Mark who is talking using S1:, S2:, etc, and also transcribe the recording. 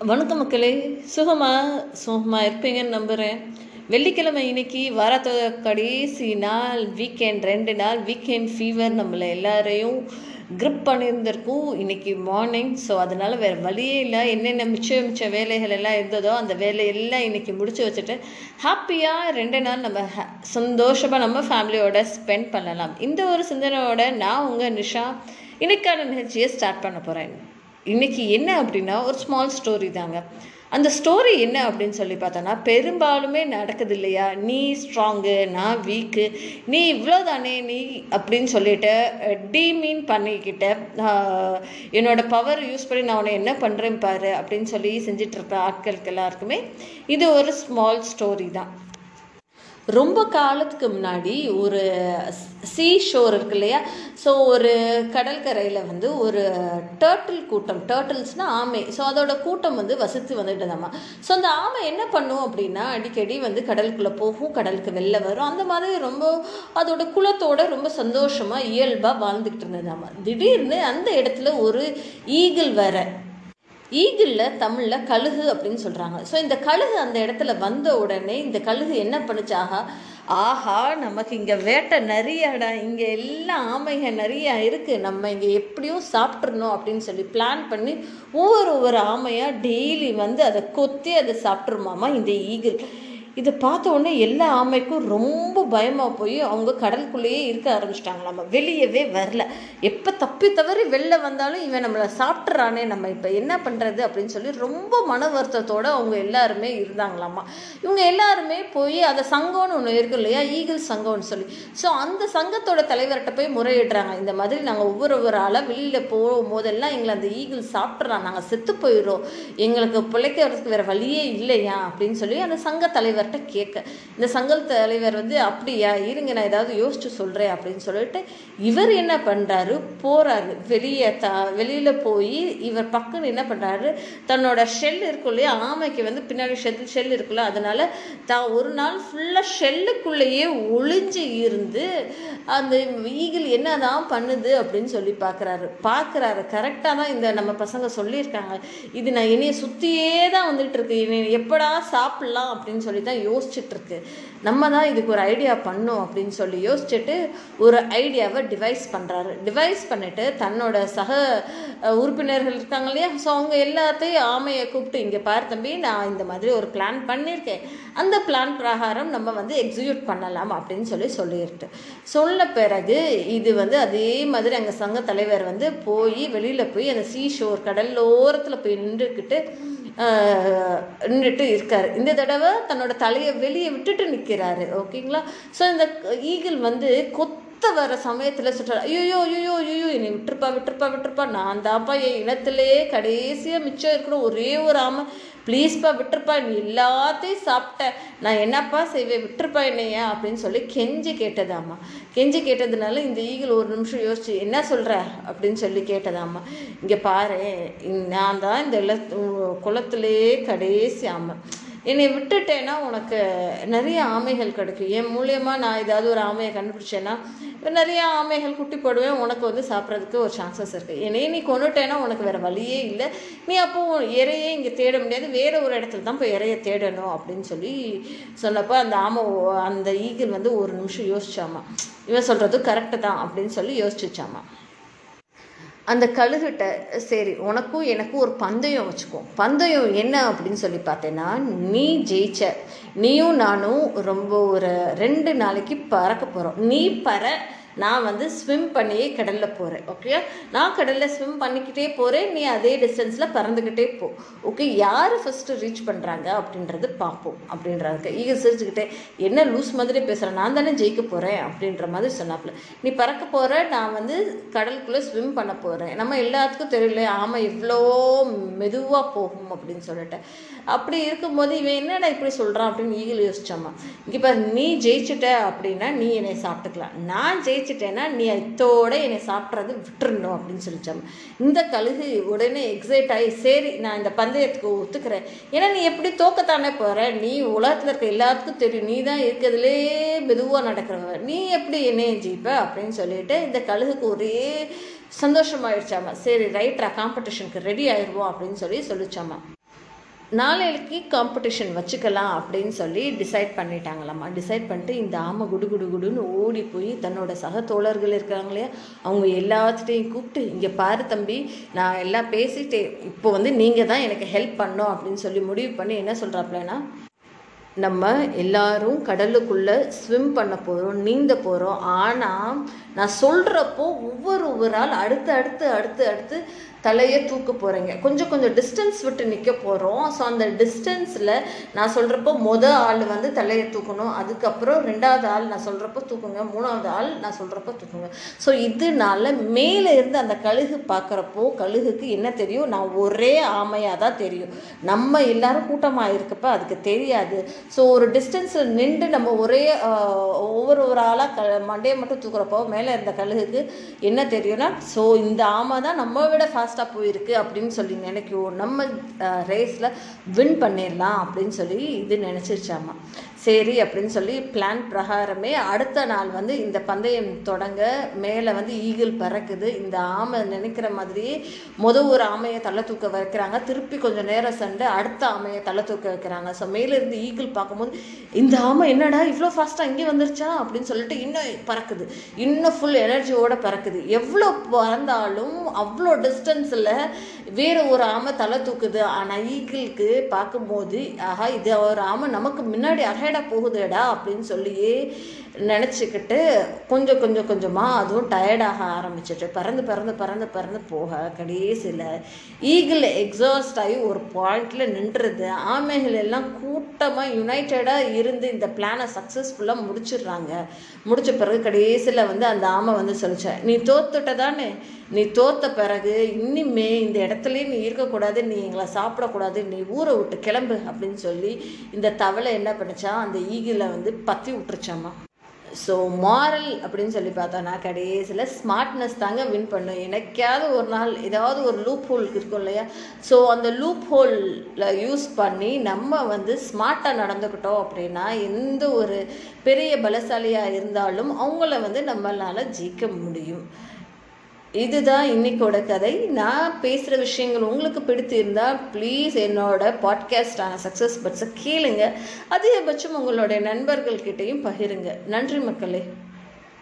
S1: வணக்கம் மக்களே சுகமாக சுகமாக இருப்பீங்கன்னு நம்புகிறேன் வெள்ளிக்கிழமை இன்னைக்கு வாரத்தோட கடைசி நாள் வீக்கெண்ட் ரெண்டு நாள் வீக்கெண்ட் ஃபீவர் நம்மளை எல்லாரையும் க்ரிப் பண்ணியிருந்திருக்கும் இன்னைக்கு மார்னிங் ஸோ அதனால் வேறு வழியே இல்லை. என்னென்ன மிச்ச மிச்ச வேலைகள் எல்லாம் இருந்ததோ அந்த வேலையெல்லாம் இன்னைக்கு முடிச்சு வச்சுட்டு ஹாப்பியாக ரெண்டு நாள் நம்ம சந்தோஷமாக நம்ம ஃபேமிலியோட ஸ்பெண்ட் பண்ணலாம். இந்த ஒரு சிந்தனையோட நான் உங்கள் நிஷா. இன்னைக்கான நிகழ்ச்சியை ஸ்டார்ட் பண்ண போகிறேன் இன்னைக்கு என்ன அப்படின்னா ஒரு ஸ்மால் ஸ்டோரி தாங்க. அந்த ஸ்டோரி என்ன அப்படின்னு சொல்லி பார்த்தோன்னா பெரும்பாலுமே நடக்குது இல்லையா? நீ ஸ்ட்ராங்கு நான் வீக்கு நீ இவ்வளோ தானே நீ அப்படின்னு சொல்லிட்டு டீமீன் பண்ணிக்கிட்ட என்னோட பவர் யூஸ் பண்ணி நான் உன்னை என்ன பண்ணுறேன் பாரு அப்படின்னு சொல்லி செஞ்சிட்ருக்க ஆட்களுக்கு எல்லாருக்குமே இது ஒரு ஸ்மால் ஸ்டோரி தான். ரொம்ப காலத்துக்கு முன்னாடி ஒரு சீ ஷோர் இருக்கு இல்லையா? ஸோ ஒரு கடற்கரையில் வந்து ஒரு டேர்ட்டில் கூட்டம். டேர்ட்டில்ஸ்னால் ஆமை. ஸோ அதோட கூட்டம் வந்து வசித்து வந்துட்டு இருந்தாமா ஸோ அந்த ஆமை என்ன பண்ணும் அப்படின்னா அடிக்கடி வந்து கடலுக்குள்ளே போகும். கடலுக்கு வெளில வரும். அந்த மாதிரி ரொம்ப அதோட குலத்தோட ரொம்ப சந்தோஷமாக இயல்பாக வாழ்ந்துக்கிட்டு இருந்ததாமா. திடீர்னு அந்த இடத்துல ஒரு ஈகிள் வர ஈகிளில் தமிழில் கழுகு அப்படின்னு சொல்கிறாங்க ஸோ இந்த கழுகு அந்த இடத்துல வந்த உடனே இந்த கழுகு என்ன பண்ணுச்சாகா? ஆஹா நமக்கு இங்கே வேட்டை நிறையடா. இங்கே எல்லாம் ஆமைங்க நிறையா இருக்குது நம்ம இங்கே எப்படியும் சாப்பிட்றணும் அப்படின்னு சொல்லி பிளான் பண்ணி ஒவ்வொரு ஒவ்வொரு ஆமையாக டெய்லி வந்து அதை கொத்தி அதை சாப்பிட்ருமாமா இந்த ஈகிள். இதை பார்த்த உடனே எல்லா ஆமைக்கும் ரொம்ப பயமாக போய் அவங்க கடலுக்குள்ளேயே இருக்க ஆரம்பிச்சிட்டாங்களாமா. வெளியவே வரல. எப்போ தப்பி தவறி வெளில வந்தாலும் இவன் நம்மளை சாப்பிட்றானே நம்ம இப்போ என்ன பண்ணுறது அப்படின்னு சொல்லி ரொம்ப மன வருத்தத்தோடு அவங்க எல்லாருமே இருந்தாங்களாமா. இவங்க எல்லாருமே போய் அதை சங்கம்னு ஒன்று இருக்கு இல்லையா? ஈகிள் சங்கம்னு சொல்லி. ஸோ அந்த சங்கத்தோட தலைவர்கிட்ட போய் முறையிடுறாங்க. இந்த மாதிரி நாங்கள் ஒவ்வொரு ஒரு ஆளாக வெளியில் போகும் போதெல்லாம் எங்களை அந்த ஈகிள் சாப்பிட்றான் நாங்கள் செத்து போயிடுறோம். எங்களுக்கு பிழைக்கிறதுக்கு வேறு வழியே இல்லையா? அப்படின்னு சொல்லி அந்த சங்க தலைவர் தலைவர்கிட்ட கேட்க இந்த சங்க தலைவர் வந்து அப்படியா? இருங்க நான் ஏதாவது யோசிச்சு சொல்கிறேன் அப்படின்னு சொல்லிட்டு இவர் என்ன பண்ணுறாரு போகிறாரு வெளியே த வெளியில் போய் இவர் பக்கம் என்ன பண்ணுறாரு தன்னோட ஷெல் இருக்கும் இல்லையா? ஆமைக்கு வந்து பின்னாடி ஷெல் ஷெல் இருக்குல்ல? அதனால் தான் ஒரு நாள் ஃபுல்லாக ஷெல்லுக்குள்ளேயே ஒளிஞ்சு இருந்து அந்த ஈகிள் என்னதான் பண்ணுது அப்படின்னு சொல்லி பார்க்குறாரு பார்க்குறாரு கரெக்டாக தான் இந்த நம்ம பசங்க சொல்லியிருக்காங்க. இது நான் என்னைய சுற்றியே தான் வந்துட்டு இருக்கு. எப்படா சாப்பிட்லாம் அப்படின்னு சொல்லி தான் தான் யோசிச்சுட்ருக்கு. நம்ம தான் இதுக்கு ஒரு ஐடியா பண்ணும் அப்படின்னு சொல்லி யோசிச்சுட்டு ஒரு ஐடியாவை டிவைஸ் பண்ணுறாரு டிவைஸ் பண்ணிவிட்டு தன்னோட சக உறுப்பினர்கள் இருக்காங்க இல்லையா? ஸோ அவங்க எல்லாத்தையும் ஆமையை கூப்பிட்டு இங்கே பார் தம்பி நான் இந்த மாதிரி ஒரு பிளான் பண்ணியிருக்கேன். அந்த பிளான் பிரகாரம் நம்ம வந்து எக்ஸிக்யூட் பண்ணலாம் அப்படின்னு சொல்லி சொல்லிட்டு சொன்ன பிறகு இது வந்து அதே மாதிரி அங்கே சங்க தலைவர் வந்து போய் வெளியில் போய் அந்த சீ ஷோர் கடல் ஓரத்தில் போய் நின்றுக்கிட்டு நின்றுட்டு இருக்கார். இந்த தடவை தன்னோட தலையை வெளியே விட்டுட்டு நிற்கிறாரு ஓகேங்களா? ஸோ இந்த ஈகிள் வந்து கொத்த வர சமயத்தில் சொல்கிறார் ஐயோ ஐயோ ஐயோ என்னை விட்டுருப்பா விட்டுருப்பா விட்டுருப்பா. நான் தான்ப்பா என் இனத்திலேயே கடைசியாக மிச்சம் இருக்கிற ஒரே ஒரு ஆமை. ப்ளீஸ்ப்பா விட்டுருப்பா. நீ எல்லாத்தையும் சாப்பிட்ட. நான் என்னப்பா செய்வேன்? விட்டுருப்பா என்னையே? அப்படின்னு சொல்லி கெஞ்சி கேட்டதாம்மா. கெஞ்சி கேட்டதுனால இந்த ஈகிள் ஒரு நிமிஷம் யோசிச்சு என்ன சொல்கிற அப்படின்னு சொல்லி கேட்டதாம்மா. இங்கே பாரு நான் தான் இந்த குளத்துலேயே கடைசி ஆமை. என்னை விட்டுட்டேன்னா உனக்கு நிறைய ஆமைகள் கிடைக்கும். என் மூலியமாக நான் ஏதாவது ஒரு ஆமையை கண்டுபிடிச்சேன்னா நிறைய ஆமைகள் குட்டி போடுவேன் உனக்கு வந்து சாப்பிட்றதுக்கு ஒரு சான்சஸ் இருக்குது என்னையே நீ கொண்டுட்டேன்னா உனக்கு வேறு வழியே இல்லை. நீ அப்போ இறையே இங்கே தேட முடியாது. வேறு ஒரு இடத்துல தான் போய் இறைய தேடணும் அப்படின்னு சொல்லி சொன்னப்போ அந்த ஆமை அந்த ஈகிள் வந்து ஒரு நிமிஷம் யோசிச்சாமா? இவன் சொல்கிறது கரெக்டு தான் அப்படின்னு சொல்லி யோசிச்சுச்சாமா அந்த கழுகுட்ட சரி உனக்கும் எனக்கும் ஒரு பந்தயம் வச்சுக்கோ. பந்தயம் என்ன அப்படின்னு சொல்லி பார்த்தேன்னா நீ ஜெயிச்ச நீயும் நானும் ரொம்ப ஒரு ரெண்டு நாளைக்கு பறக்க போகிறோம் நீ பற நான் வந்து ஸ்விம் பண்ணியே கடலில் போகிறேன் ஓகே நான் கடலில் ஸ்விம் பண்ணிக்கிட்டே போகிறேன் நீ அதே டிஸ்டன்ஸில் பறந்துக்கிட்டே போ. ஓகே யார் ஃபஸ்ட்டு ரீச் பண்ணுறாங்க அப்படின்றது பார்ப்போம் அப்படின்றாங்க. ஈக சிரிச்சுக்கிட்டே என்ன லூஸ் மாதிரி பேசுகிறேன் நான் தானே ஜெயிக்க போகிறேன் அப்படின்ற மாதிரி சொன்னாப்புல. நீ பறக்க போகிற நான் வந்து கடலுக்குள்ளே ஸ்விம் பண்ண போகிறேன் நம்ம எல்லாத்துக்கும் தெரியல ஆமாம் இவ்வளோ மெதுவாக போகும் அப்படின்னு சொல்லிட்டு. அப்படி இருக்கும்போது இவன் என்னடா இப்படி சொல்கிறான் அப்படின்னு ஈகில் யோசிச்சாமா. இங்கே பாரு நீ ஜெயிச்சிட்ட அப்படின்னா நீ என்னை சாப்பிட்டுக்கலாம். நான் ஜெயிச்சிட்டேன்னா நீ இத்தோட என்னை சாப்பிட்றது விட்டுறணும் அப்படின்னு சொல்லிச்சாம் இந்த கழுகு உடனே எக்ஸைட் ஆகி சரி நான் இந்த பந்தயத்துக்கு ஒத்துக்கிறேன். ஏன்னா நீ எப்படி தோக்கத்தானே போகிற நீ உலகத்தில் இருக்க எல்லாத்துக்கும் தெரியும். நீ தான் இருக்கிறதுலே மெதுவாக நடக்கிறவ. நீ எப்படி என்னைய ஜெயிப்ப? அப்படின்னு சொல்லிட்டு இந்த கழுகுக்கு ஒரே சந்தோஷமாயிடுச்சாமா. சரி ரைட்ரா காம்படிஷனுக்கு ரெடி ஆயிடுவோம் அப்படின்னு சொல்லி சொல்லிச்சாமா. நாளைக்கு காம்படிஷன் வச்சுக்கலாம் அப்படின்னு சொல்லி டிசைட் பண்ணிட்டாங்களாம்மா. டிசைட் பண்ணிட்டு இந்த ஆமை குடு குடு குடுன்னு ஓடி போய் தன்னோட சக தோழர்கள் இருக்கிறாங்க இல்லையா அவங்க எல்லாத்துட்டையும் கூப்பிட்டு இங்கே பாரு தம்பி நான் எல்லாம் பேசிட்டு இப்போ வந்து நீங்கள் தான் எனக்கு ஹெல்ப் பண்ணோம் அப்படின்னு சொல்லி முடிவு பண்ணி என்ன சொல்கிறாப்புலன்னா நம்ம எல்லாரும் கடலுக்குள்ளே ஸ்விம் பண்ண போகிறோம் நீந்த போகிறோம் ஆனால் நான் சொல்கிறப்போ ஒவ்வொரு ஒவ்வொரு ஆள் அடுத்து அடுத்து அடுத்து அடுத்து தலையை தூக்க போகிறீங்க கொஞ்சம் கொஞ்சம் டிஸ்டன்ஸ் விட்டு நிற்க போகிறோம் ஸோ அந்த டிஸ்டன்ஸில் நான் சொல்கிறப்போ மொதல் ஆள் வந்து தலையை தூக்கணும். அதுக்கப்புறம் ரெண்டாவது ஆள் நான் சொல்கிறப்போ தூக்குங்க. மூணாவது ஆள் நான் சொல்கிறப்போ தூக்குங்க. ஸோ இதனால மேலே இருந்து அந்த கழுகு பார்க்குறப்போ கழுகுக்கு என்ன தெரியும்? நான் ஒரே ஆமையாக தான் தெரியும். நம்ம எல்லாரும் கூட்டமாக இருக்கப்ப அதுக்கு தெரியாது. ஸோ ஒரு டிஸ்டன்ஸில் நின்று நம்ம ஒரே ஒவ்வொரு ஒரு ஆளாக க மண்டையை மட்டும் தூக்குறப்போ மேலே இருந்த கழுகுக்கு என்ன தெரியும்னா ஸோ இந்த ஆமை தான் நம்ம விட ஃபாஸ்ட் ஃபாஸ்ட்டாக போயிருக்கு அப்படின்னு சொல்லி நினைக்குவோம் நம்ம ரேஸில் வின் பண்ணிடலாம் அப்படின்னு சொல்லி இது நினச்சிருச்சாமா. சரி அப்படின்னு சொல்லி பிளான் பிரகாரமே அடுத்த நாள் வந்து இந்த பந்தயம் தொடங்க மேலே வந்து ஈகிள் பறக்குது. இந்த ஆமை நினைக்கிற மாதிரியே முத ஒரு ஆமையை தலை தூக்க வைக்கிறாங்க. திருப்பி கொஞ்சம் நேரம் சண்டை அடுத்த ஆமையை தலை தூக்க வைக்கிறாங்க. ஸோ மேலேருந்து ஈகிள் பார்க்கும்போது இந்த ஆமை என்னடா இவ்வளோ ஃபாஸ்ட்டாக இங்கே வந்துருச்சா அப்படின்னு சொல்லிட்டு இன்னும் பறக்குது. இன்னும் ஃபுல் எனர்ஜியோடு பறக்குது. எவ்வளோ பறந்தாலும் அவ்வளோ டிஸ்டன்ஸ் டிஸ்டன்ஸில் வேறு ஒரு ஆமை தலை தூக்குது. ஆனால் ஈகிளுக்கு பார்க்கும்போது ஆஹா இது ஒரு ஆமை நமக்கு முன்னாடி அகேடாக போகுதேடா அப்படின்னு சொல்லியே நினச்சிக்கிட்டு கொஞ்சம் கொஞ்சம் கொஞ்சமாக அதுவும் டயர்டாக ஆரம்பிச்சிட்டு பறந்து பறந்து பறந்து பறந்து போக கடைசியில் ஈகிள் எக்ஸாஸ்ட் ஆகி ஒரு பாயிண்டில் நின்றுது. ஆமைகள் எல்லாம் கூட்டமாக யுனைட்டடாக இருந்து இந்த பிளானை சக்ஸஸ்ஃபுல்லாக முடிச்சிடுறாங்க. முடிச்ச பிறகு கடைசியில் வந்து அந்த ஆமை வந்து சொல்லிச்சேன் நீ தோத்துட்ட தானே நீ தோத்த பிறகு இனிமே இந்த இடத்துலையும் நீ இருக்கக்கூடாது நீ எங்களை சாப்பிடக்கூடாது நீ ஊரை விட்டு கிளம்பு அப்படின்னு சொல்லி இந்த தவளை என்ன பண்ணிச்சா அந்த ஈகில வந்து பற்றி விட்டுருச்சாமா. ஸோ மாரல் அப்படின்னு சொல்லி பார்த்தோன்னா கடைசியில் ஸ்மார்ட்னஸ் தாங்க வின் பண்ணும். எனக்காவது ஒரு நாள் ஏதாவது ஒரு லூப் ஹோல் இருக்கும் இல்லையா? ஸோ அந்த லூப் ஹோலில் யூஸ் பண்ணி நம்ம வந்து ஸ்மார்ட்டாக நடந்துக்கிட்டோம் அப்படின்னா எந்த ஒரு பெரிய பலசாலியாக இருந்தாலும் அவங்கள வந்து நம்மளால் ஜெயிக்க முடியும். இதுதான் இன்னைக்கோட கதை. நான் பேசுகிற விஷயங்கள் உங்களுக்கு பிடித்திருந்தால் ப்ளீஸ் என்னோட பாட்காஸ்டான சக்ஸஸ் பட்ஸை கேளுங்க. அதிகபட்சம் உங்களுடைய நண்பர்கள்கிட்டையும் பகிருங்க. நன்றி மக்களே.